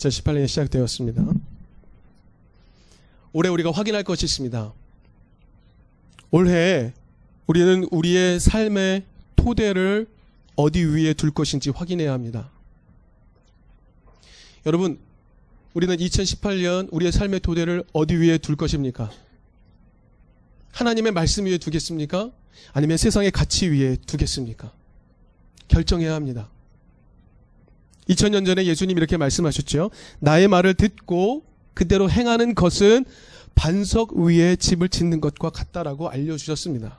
2018년이 시작되었습니다. 올해 우리가 확인할 것이 있습니다. 올해 우리는 우리의 삶의 토대를 어디 위에 둘 것인지 확인해야 합니다. 여러분, 우리는 2018년 우리의 삶의 토대를 어디 위에 둘 것입니까? 하나님의 말씀 위에 두겠습니까? 아니면 세상의 가치 위에 두겠습니까? 결정해야 합니다. 2000년 전에 예수님 이렇게 말씀하셨죠. 나의 말을 듣고 그대로 행하는 것은 반석 위에 집을 짓는 것과 같다라고 알려주셨습니다.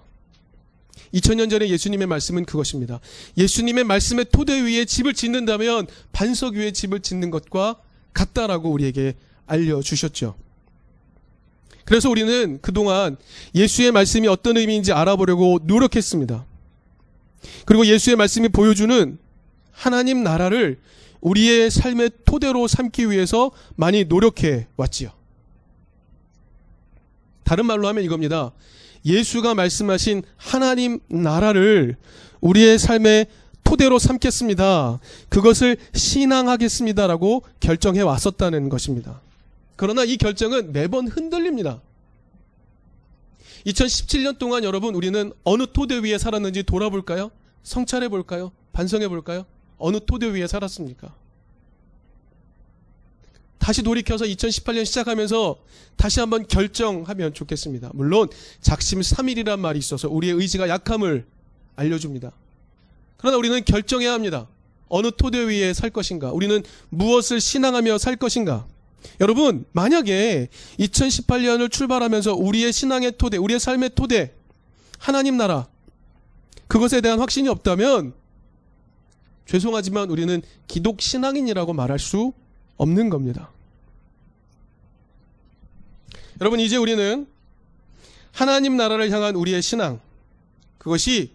2000년 전에 예수님의 말씀은 그것입니다. 예수님의 말씀의 토대 위에 집을 짓는다면 반석 위에 집을 짓는 것과 같다라고 우리에게 알려주셨죠. 그래서 우리는 그동안 예수의 말씀이 어떤 의미인지 알아보려고 노력했습니다. 그리고 예수의 말씀이 보여주는 하나님 나라를 우리의 삶의 토대로 삼기 위해서 많이 노력해 왔지요. 다른 말로 하면 이겁니다. 예수가 말씀하신 하나님 나라를 우리의 삶의 토대로 삼겠습니다. 그것을 신앙하겠습니다라고 결정해 왔었다는 것입니다. 그러나 이 결정은 매번 흔들립니다. 2017년 동안 여러분 우리는 어느 토대 위에 살았는지 돌아볼까요? 성찰해 볼까요? 반성해 볼까요? 어느 토대 위에 살았습니까? 다시 돌이켜서 2018년 시작하면서 다시 한번 결정하면 좋겠습니다. 물론 작심 3일이란 말이 있어서 우리의 의지가 약함을 알려줍니다. 그러나 우리는 결정해야 합니다. 어느 토대 위에 살 것인가? 우리는 무엇을 신앙하며 살 것인가? 여러분, 만약에 2018년을 출발하면서 우리의 신앙의 토대, 우리의 삶의 토대, 하나님 나라, 그것에 대한 확신이 없다면, 죄송하지만 우리는 기독 신앙인이라고 말할 수 없는 겁니다. 여러분, 이제 우리는 하나님 나라를 향한 우리의 신앙, 그것이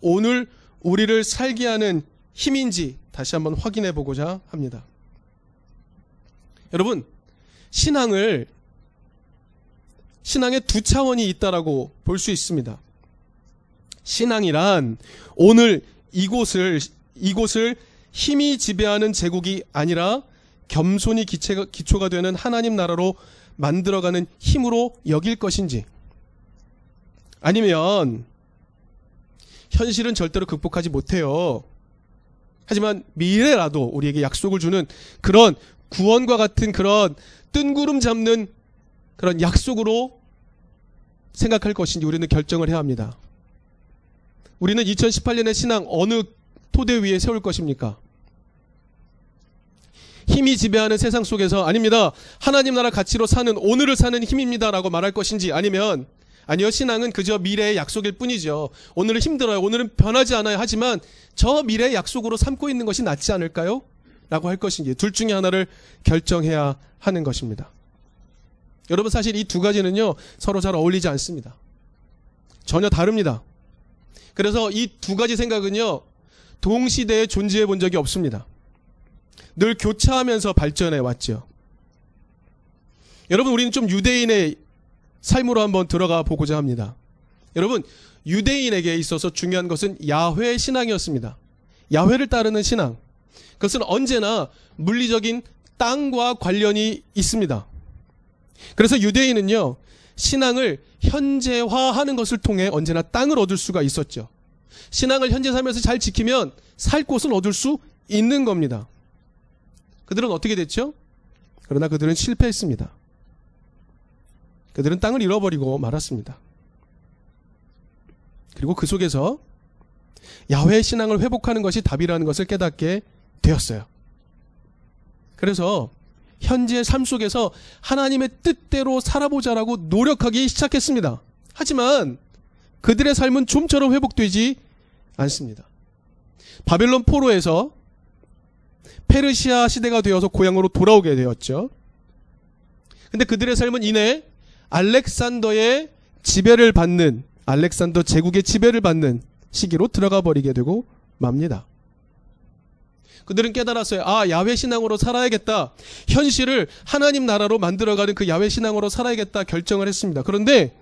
오늘 우리를 살게 하는 힘인지 다시 한번 확인해 보고자 합니다. 여러분, 신앙을 신앙의 두 차원이 있다라고 볼 수 있습니다. 신앙이란 오늘 이곳을 이곳을 힘이 지배하는 제국이 아니라 겸손히 기체가, 기초가 되는 하나님 나라로 만들어가는 힘으로 여길 것인지 아니면 현실은 절대로 극복하지 못해요. 하지만 미래라도 우리에게 약속을 주는 그런 구원과 같은 그런 뜬구름 잡는 그런 약속으로 생각할 것인지 우리는 결정을 해야 합니다. 우리는 2018년의 신앙 어느 토대 위에 세울 것입니까? 힘이 지배하는 세상 속에서 아닙니다. 하나님 나라 가치로 사는 오늘을 사는 힘입니다라고 말할 것인지 아니면 아니요 신앙은 그저 미래의 약속일 뿐이죠. 오늘은 힘들어요. 오늘은 변하지 않아요. 하지만 저 미래의 약속으로 삼고 있는 것이 낫지 않을까요? 라고 할 것인지 둘 중에 하나를 결정해야 하는 것입니다. 여러분 사실 이 두 가지는요 서로 잘 어울리지 않습니다. 전혀 다릅니다. 그래서 이 두 가지 생각은요 동시대에 존재해 본 적이 없습니다. 늘 교차하면서 발전해 왔죠. 여러분 우리는 좀 유대인의 삶으로 한번 들어가 보고자 합니다. 여러분 유대인에게 있어서 중요한 것은 야훼 신앙이었습니다. 야훼를 따르는 신앙. 그것은 언제나 물리적인 땅과 관련이 있습니다. 그래서 유대인은요, 신앙을 현재화하는 것을 통해 언제나 땅을 얻을 수가 있었죠. 신앙을 현재 살면서 잘 지키면 살 곳을 얻을 수 있는 겁니다. 그들은 어떻게 됐죠? 그러나 그들은 실패했습니다. 그들은 땅을 잃어버리고 말았습니다. 그리고 그 속에서 야훼 신앙을 회복하는 것이 답이라는 것을 깨닫게 되었어요. 그래서 현재의 삶 속에서 하나님의 뜻대로 살아보자라고 노력하기 시작했습니다. 하지만 그들의 삶은 좀처럼 회복되지 않습니다. 바벨론 포로에서 페르시아 시대가 되어서 고향으로 돌아오게 되었죠. 근데 그들의 삶은 이내 알렉산더의 지배를 받는 알렉산더 제국의 지배를 받는 시기로 들어가 버리게 되고 맙니다. 그들은 깨달았어요. 아, 야외 신앙으로 살아야겠다. 현실을 하나님 나라로 만들어가는 그 야외 신앙으로 살아야겠다 결정을 했습니다. 그런데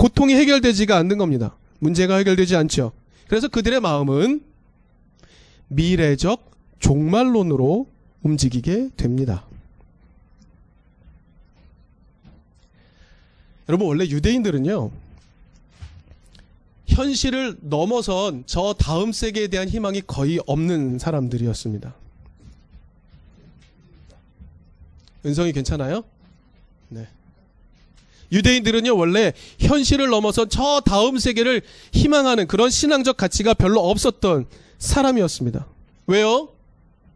고통이 해결되지가 않는 겁니다. 문제가 해결되지 않죠. 그래서 그들의 마음은 미래적 종말론으로 움직이게 됩니다. 여러분 원래 유대인들은요. 현실을 넘어선 저 다음 세계에 대한 희망이 거의 없는 사람들이었습니다. 은성이 괜찮아요? 네. 유대인들은요, 원래 현실을 넘어선 저 다음 세계를 희망하는 그런 신앙적 가치가 별로 없었던 사람이었습니다. 왜요?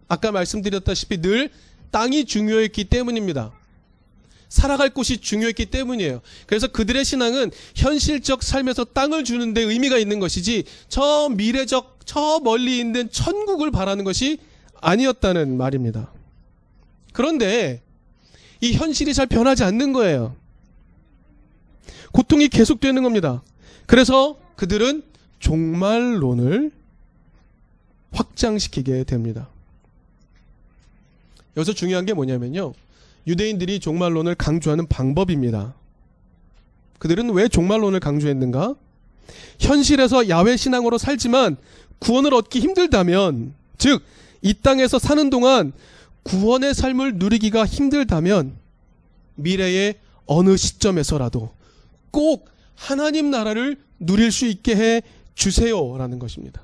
아까 말씀드렸다시피 늘 땅이 중요했기 때문입니다. 살아갈 곳이 중요했기 때문이에요. 그래서 그들의 신앙은 현실적 삶에서 땅을 주는데 의미가 있는 것이지 저 미래적, 저 멀리 있는 천국을 바라는 것이 아니었다는 말입니다. 그런데 이 현실이 잘 변하지 않는 거예요. 고통이 계속되는 겁니다. 그래서 그들은 종말론을 확장시키게 됩니다. 여기서 중요한 게 뭐냐면요. 유대인들이 종말론을 강조하는 방법입니다. 그들은 왜 종말론을 강조했는가? 현실에서 야외 신앙으로 살지만 구원을 얻기 힘들다면, 즉, 이 땅에서 사는 동안 구원의 삶을 누리기가 힘들다면, 미래의 어느 시점에서라도 꼭 하나님 나라를 누릴 수 있게 해 주세요라는 것입니다.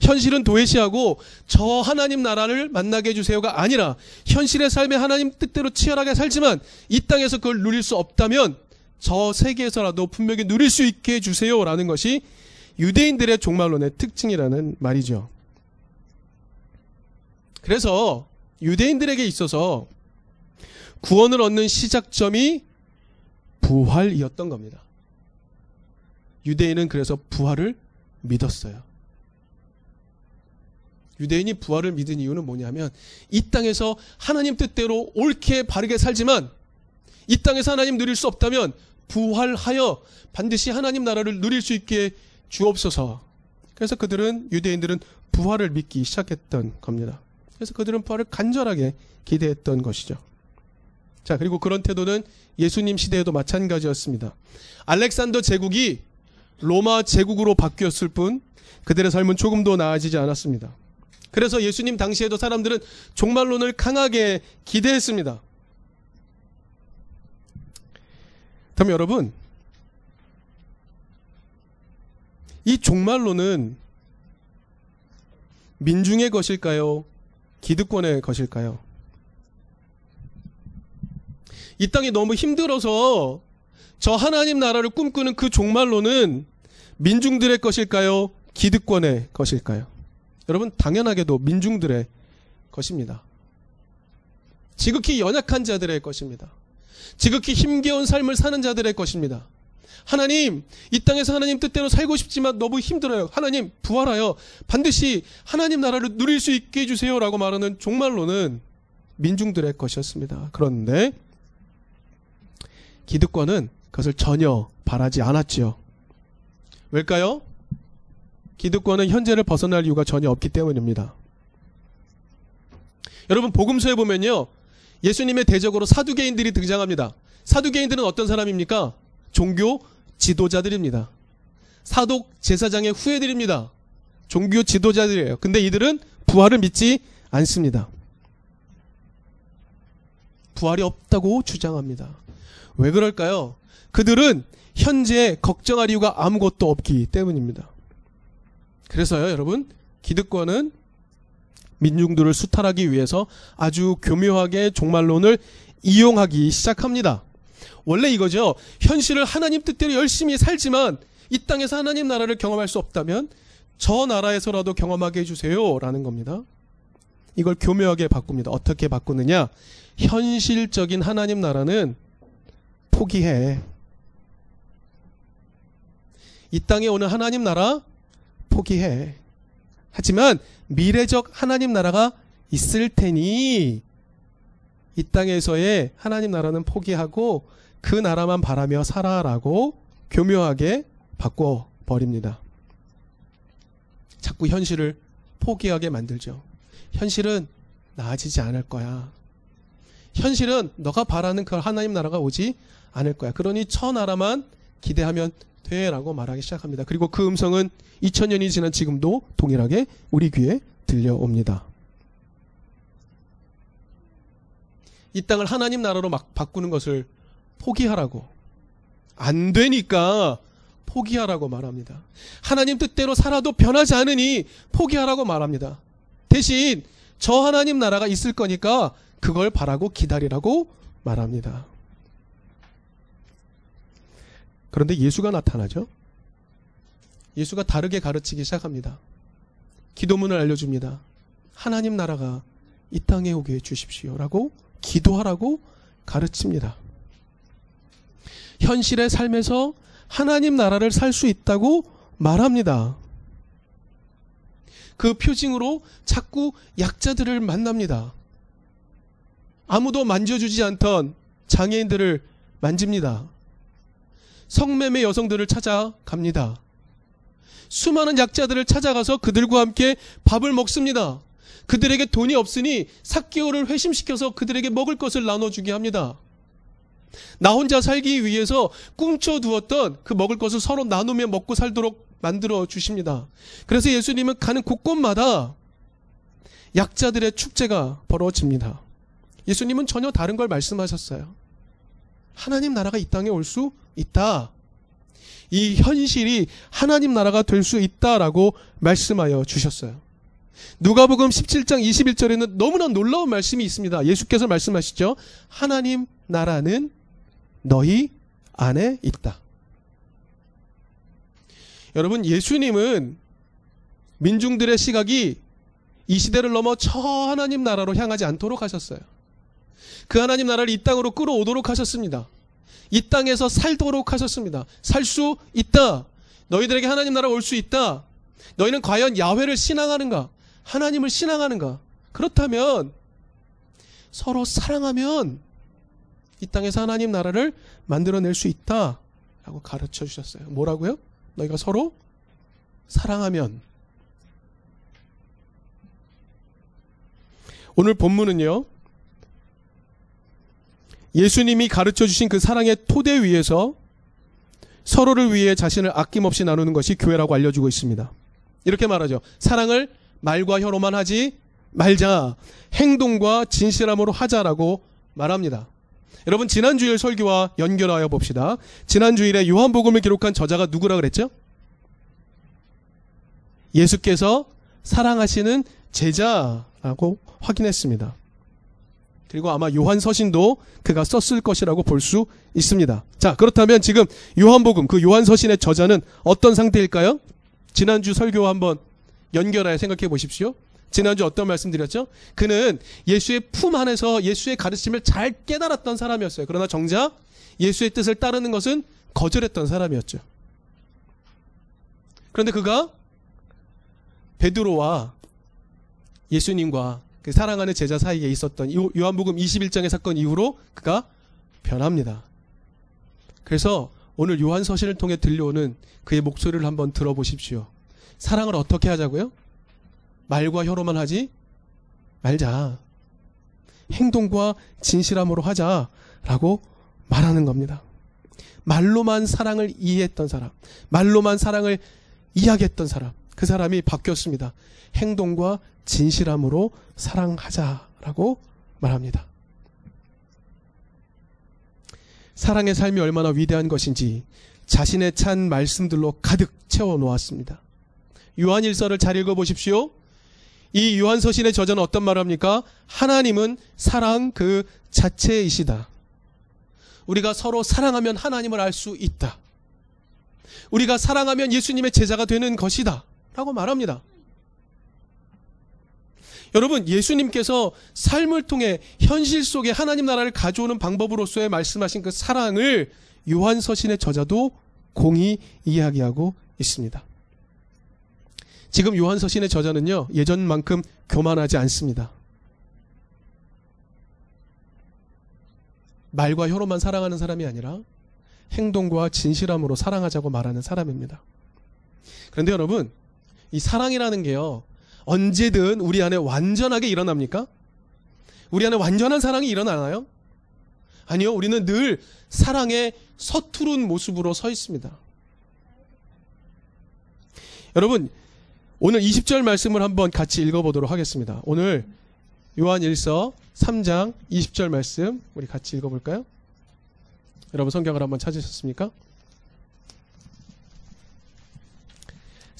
현실은 도외시하고 저 하나님 나라를 만나게 해주세요가 아니라 현실의 삶에 하나님 뜻대로 치열하게 살지만 이 땅에서 그걸 누릴 수 없다면 저 세계에서라도 분명히 누릴 수 있게 해주세요라는 것이 유대인들의 종말론의 특징이라는 말이죠. 그래서 유대인들에게 있어서 구원을 얻는 시작점이 부활이었던 겁니다. 유대인은 그래서 부활을 믿었어요. 유대인이 부활을 믿은 이유는 뭐냐면 이 땅에서 하나님 뜻대로 옳게 바르게 살지만 이 땅에서 하나님 누릴 수 없다면 부활하여 반드시 하나님 나라를 누릴 수 있게 주옵소서. 그래서 그들은 유대인들은 부활을 믿기 시작했던 겁니다. 그래서 그들은 부활을 간절하게 기대했던 것이죠. 자, 그리고 그런 태도는 예수님 시대에도 마찬가지였습니다. 알렉산더 제국이 로마 제국으로 바뀌었을 뿐 그들의 삶은 조금도 나아지지 않았습니다. 그래서 예수님 당시에도 사람들은 종말론을 강하게 기대했습니다. 그럼 여러분, 이 종말론은 민중의 것일까요? 기득권의 것일까요? 이 땅이 너무 힘들어서 저 하나님 나라를 꿈꾸는 그 종말론은 민중들의 것일까요? 기득권의 것일까요? 여러분 당연하게도 민중들의 것입니다. 지극히 연약한 자들의 것입니다. 지극히 힘겨운 삶을 사는 자들의 것입니다. 하나님, 이 땅에서 하나님 뜻대로 살고 싶지만 너무 힘들어요. 하나님, 부활하여 반드시 하나님 나라를 누릴 수 있게 해주세요. 라고 말하는 종말로는 민중들의 것이었습니다. 그런데 기득권은 그것을 전혀 바라지 않았지요. 왜일까요? 기득권은 현재를 벗어날 이유가 전혀 없기 때문입니다. 여러분 복음서에 보면요. 예수님의 대적으로 사두개인들이 등장합니다. 사두개인들은 어떤 사람입니까? 종교 지도자들입니다. 사독 제사장의 후예들입니다. 종교 지도자들이에요. 근데 이들은 부활을 믿지 않습니다. 부활이 없다고 주장합니다. 왜 그럴까요? 그들은 현재 걱정할 이유가 아무것도 없기 때문입니다. 그래서요, 여러분, 기득권은 민중들을 수탈하기 위해서 아주 교묘하게 종말론을 이용하기 시작합니다. 원래 이거죠. 현실을 하나님 뜻대로 열심히 살지만 이 땅에서 하나님 나라를 경험할 수 없다면 저 나라에서라도 경험하게 해주세요. 라는 겁니다. 이걸 교묘하게 바꿉니다. 어떻게 바꾸느냐? 현실적인 하나님 나라는 포기해. 이 땅에 오는 하나님 나라 포기해. 하지만 미래적 하나님 나라가 있을 테니 이 땅에서의 하나님 나라는 포기하고 그 나라만 바라며 살아라고 교묘하게 바꿔 버립니다. 자꾸 현실을 포기하게 만들죠. 현실은 나아지지 않을 거야. 현실은 너가 바라는 그 하나님 나라가 오지 않을 거야. 그러니 저 나라만 기대하면 돼라고 말하기 시작합니다. 그리고 그 음성은 2000년이 지난 지금도 동일하게 우리 귀에 들려옵니다. 이 땅을 하나님 나라로 막 바꾸는 것을 포기하라고. 안 되니까 포기하라고 말합니다. 하나님 뜻대로 살아도 변하지 않으니 포기하라고 말합니다. 대신 저 하나님 나라가 있을 거니까 그걸 바라고 기다리라고 말합니다. 그런데 예수가 나타나죠. 예수가 다르게 가르치기 시작합니다. 기도문을 알려줍니다. 하나님 나라가 이 땅에 오게 해주십시오라고 기도하라고 가르칩니다. 현실의 삶에서 하나님 나라를 살 수 있다고 말합니다. 그 표징으로 자꾸 약자들을 만납니다. 아무도 만져주지 않던 장애인들을 만집니다. 성매매 여성들을 찾아갑니다. 수많은 약자들을 찾아가서 그들과 함께 밥을 먹습니다. 그들에게 돈이 없으니 삭개오를 회심시켜서 그들에게 먹을 것을 나눠주게 합니다. 나 혼자 살기 위해서 꿈쳐두었던 그 먹을 것을 서로 나누며 먹고 살도록 만들어 주십니다. 그래서 예수님은 가는 곳곳마다 약자들의 축제가 벌어집니다. 예수님은 전혀 다른 걸 말씀하셨어요. 하나님 나라가 이 땅에 올 수 있다. 이 현실이 하나님 나라가 될 수 있다라고 말씀하여 주셨어요. 누가복음 17장 21절에는 너무나 놀라운 말씀이 있습니다. 예수께서 말씀하시죠. 하나님 나라는 너희 안에 있다. 여러분, 예수님은 민중들의 시각이 이 시대를 넘어 저 하나님 나라로 향하지 않도록 하셨어요. 그 하나님 나라를 이 땅으로 끌어오도록 하셨습니다. 이 땅에서 살도록 하셨습니다. 살 수 있다. 너희들에게 하나님 나라 올 수 있다. 너희는 과연 야훼를 신앙하는가? 하나님을 신앙하는가? 그렇다면 서로 사랑하면 이 땅에서 하나님 나라를 만들어낼 수 있다. 라고 가르쳐 주셨어요. 뭐라고요? 너희가 서로 사랑하면. 오늘 본문은요. 예수님이 가르쳐 주신 그 사랑의 토대 위에서 서로를 위해 자신을 아낌없이 나누는 것이 교회라고 알려주고 있습니다. 이렇게 말하죠. 사랑을 말과 혀로만 하지 말자. 행동과 진실함으로 하자라고 말합니다. 여러분 지난주일 설교와 연결하여 봅시다. 지난주일에 요한복음을 기록한 저자가 누구라 그랬죠? 예수께서 사랑하시는 제자라고 확인했습니다. 그리고 아마 요한 서신도 그가 썼을 것이라고 볼 수 있습니다. 자, 그렇다면 지금 요한복음, 그 요한 서신의 저자는 어떤 상태일까요? 지난주 설교와 한번 연결하여 생각해 보십시오. 지난주 어떤 말씀 드렸죠? 그는 예수의 품 안에서 예수의 가르침을 잘 깨달았던 사람이었어요. 그러나 정작 예수의 뜻을 따르는 것은 거절했던 사람이었죠. 그런데 그가 베드로와 예수님과 그 사랑하는 제자 사이에 있었던 요한복음 21장의 사건 이후로 그가 변합니다. 그래서 오늘 요한 서신을 통해 들려오는 그의 목소리를 한번 들어보십시오. 사랑을 어떻게 하자고요? 말과 혀로만 하지 말자. 행동과 진실함으로 하자라고 말하는 겁니다. 말로만 사랑을 이해했던 사람, 말로만 사랑을 이야기했던 사람, 그 사람이 바뀌었습니다. 행동과 진실함으로 사랑하자라고 말합니다. 사랑의 삶이 얼마나 위대한 것인지 자신의 찬 말씀들로 가득 채워 놓았습니다. 요한일서를 잘 읽어 보십시오. 이 요한서신의 저자는 어떤 말을 합니까? 하나님은 사랑 그 자체이시다. 우리가 서로 사랑하면 하나님을 알 수 있다. 우리가 사랑하면 예수님의 제자가 되는 것이다. 라고 말합니다. 여러분, 예수님께서 삶을 통해 현실 속에 하나님 나라를 가져오는 방법으로서의 말씀하신 그 사랑을 요한 서신의 저자도 공히 이야기하고 있습니다. 지금 요한 서신의 저자는요, 예전만큼 교만하지 않습니다. 말과 혀로만 사랑하는 사람이 아니라 행동과 진실함으로 사랑하자고 말하는 사람입니다. 그런데 여러분, 이 사랑이라는 게요, 언제든 우리 안에 완전하게 일어납니까? 우리 안에 완전한 사랑이 일어나나요? 아니요, 우리는 늘 사랑의 서투른 모습으로 서 있습니다. 여러분, 오늘 20절 말씀을 한번 같이 읽어보도록 하겠습니다. 오늘 요한 1서 3장 20절 말씀 우리 같이 읽어볼까요? 여러분 성경을 한번 찾으셨습니까?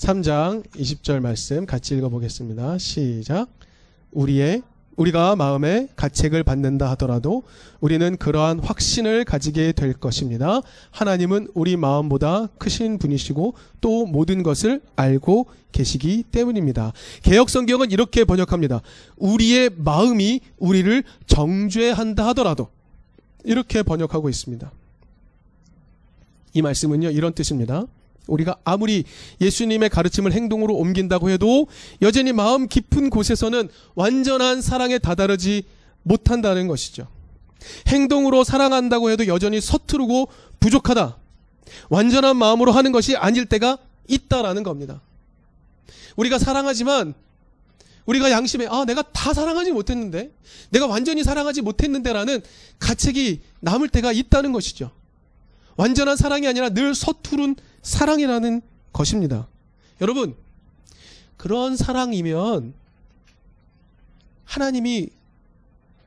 3장 20절 말씀 같이 읽어보겠습니다. 시작. 우리의 우리가 마음에 가책을 받는다 하더라도 우리는 그러한 확신을 가지게 될 것입니다. 하나님은 우리 마음보다 크신 분이시고 또 모든 것을 알고 계시기 때문입니다. 개혁 성경은 이렇게 번역합니다. 우리의 마음이 우리를 정죄한다 하더라도 이렇게 번역하고 있습니다. 이 말씀은요, 이런 뜻입니다. 우리가 아무리 예수님의 가르침을 행동으로 옮긴다고 해도 여전히 마음 깊은 곳에서는 완전한 사랑에 다다르지 못한다는 것이죠. 행동으로 사랑한다고 해도 여전히 서투르고 부족하다. 완전한 마음으로 하는 것이 아닐 때가 있다라는 겁니다. 우리가 사랑하지만 우리가 양심에 아 내가 다 사랑하지 못했는데 내가 완전히 사랑하지 못했는데라는 가책이 남을 때가 있다는 것이죠. 완전한 사랑이 아니라 늘 서투른 사랑이라는 것입니다. 여러분, 그런 사랑이면 하나님이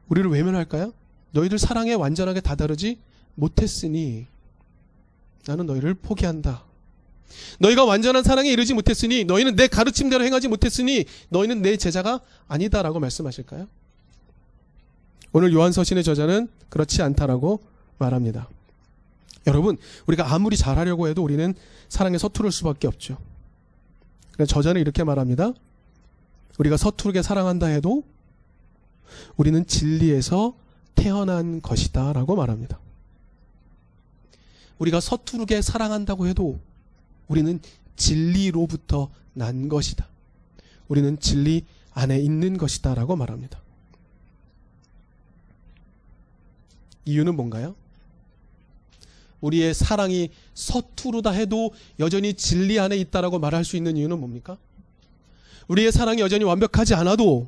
우리를 외면할까요? 너희들 사랑에 완전하게 다다르지 못했으니 나는 너희를 포기한다. 너희가 완전한 사랑에 이르지 못했으니 너희는 내 가르침대로 행하지 못했으니 너희는 내 제자가 아니다라고 말씀하실까요? 오늘 요한서신의 저자는 그렇지 않다라고 말합니다. 여러분, 우리가 아무리 잘하려고 해도 우리는 사랑에 서투를 수밖에 없죠. 저자는 이렇게 말합니다. 우리가 서투르게 사랑한다 해도 우리는 진리에서 태어난 것이다 라고 말합니다. 우리가 서투르게 사랑한다고 해도 우리는 진리로부터 난 것이다. 우리는 진리 안에 있는 것이다 라고 말합니다. 이유는 뭔가요? 우리의 사랑이 서투르다 해도 여전히 진리 안에 있다라고 말할 수 있는 이유는 뭡니까? 우리의 사랑이 여전히 완벽하지 않아도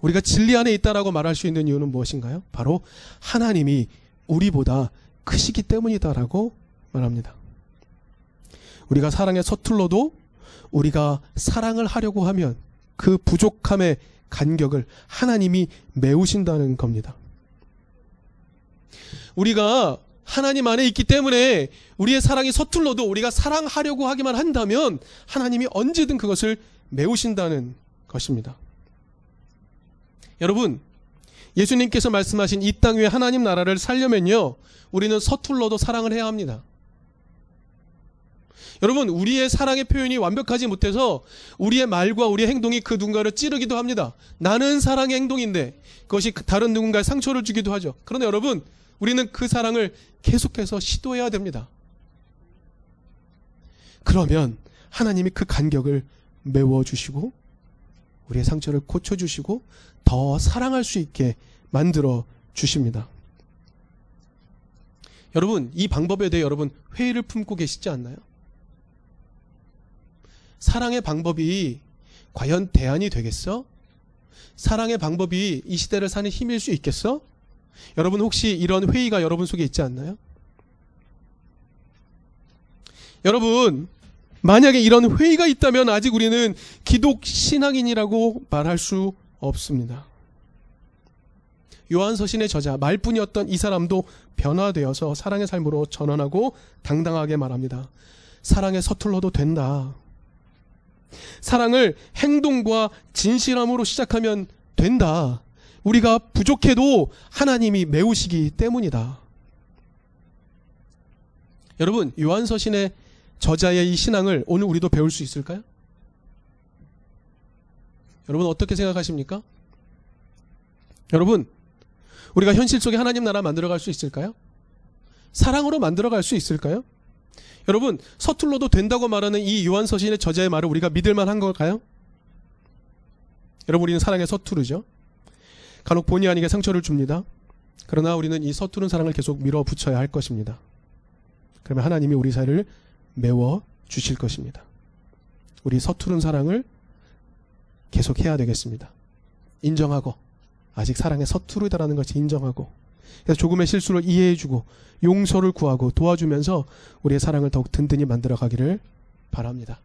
우리가 진리 안에 있다라고 말할 수 있는 이유는 무엇인가요? 바로 하나님이 우리보다 크시기 때문이다라고 말합니다. 우리가 사랑에 서툴러도 우리가 사랑을 하려고 하면 그 부족함의 간격을 하나님이 메우신다는 겁니다. 우리가 하나님 안에 있기 때문에 우리의 사랑이 서툴러도 우리가 사랑하려고 하기만 한다면 하나님이 언제든 그것을 메우신다는 것입니다. 여러분, 예수님께서 말씀하신 이 땅 위에 하나님 나라를 살려면요, 우리는 서툴러도 사랑을 해야 합니다. 여러분, 우리의 사랑의 표현이 완벽하지 못해서 우리의 말과 우리의 행동이 그 누군가를 찌르기도 합니다. 나는 사랑의 행동인데 그것이 다른 누군가의 상처를 주기도 하죠. 그런데 여러분, 우리는 그 사랑을 계속해서 시도해야 됩니다. 그러면 하나님이 그 간격을 메워주시고 우리의 상처를 고쳐주시고 더 사랑할 수 있게 만들어 주십니다. 여러분, 이 방법에 대해 여러분 회의를 품고 계시지 않나요? 사랑의 방법이 과연 대안이 되겠어? 사랑의 방법이 이 시대를 사는 힘일 수 있겠어? 여러분 혹시 이런 회의가 여러분 속에 있지 않나요? 여러분, 만약에 이런 회의가 있다면 아직 우리는 기독 신앙인이라고 말할 수 없습니다. 요한서신의 저자 말뿐이었던 이 사람도 변화되어서 사랑의 삶으로 전환하고 당당하게 말합니다. 사랑에 서툴러도 된다. 사랑을 행동과 진실함으로 시작하면 된다. 우리가 부족해도 하나님이 메우시기 때문이다. 여러분, 요한서신의 저자의 이 신앙을 오늘 우리도 배울 수 있을까요? 여러분, 어떻게 생각하십니까? 여러분, 우리가 현실 속에 하나님 나라 만들어갈 수 있을까요? 사랑으로 만들어갈 수 있을까요? 여러분, 서툴러도 된다고 말하는 이 요한 서신의 저자의 말을 우리가 믿을 만한 걸까요? 여러분, 우리는 사랑에 서투르죠? 간혹 본의 아니게 상처를 줍니다. 그러나 우리는 이 서투른 사랑을 계속 밀어붙여야 할 것입니다. 그러면 하나님이 우리 사이를 메워 주실 것입니다. 우리 서투른 사랑을 계속 해야 되겠습니다. 인정하고 아직 사랑에 서투르다라는 것을 인정하고 그래서 조금의 실수를 이해해주고 용서를 구하고 도와주면서 우리의 사랑을 더욱 든든히 만들어 가기를 바랍니다.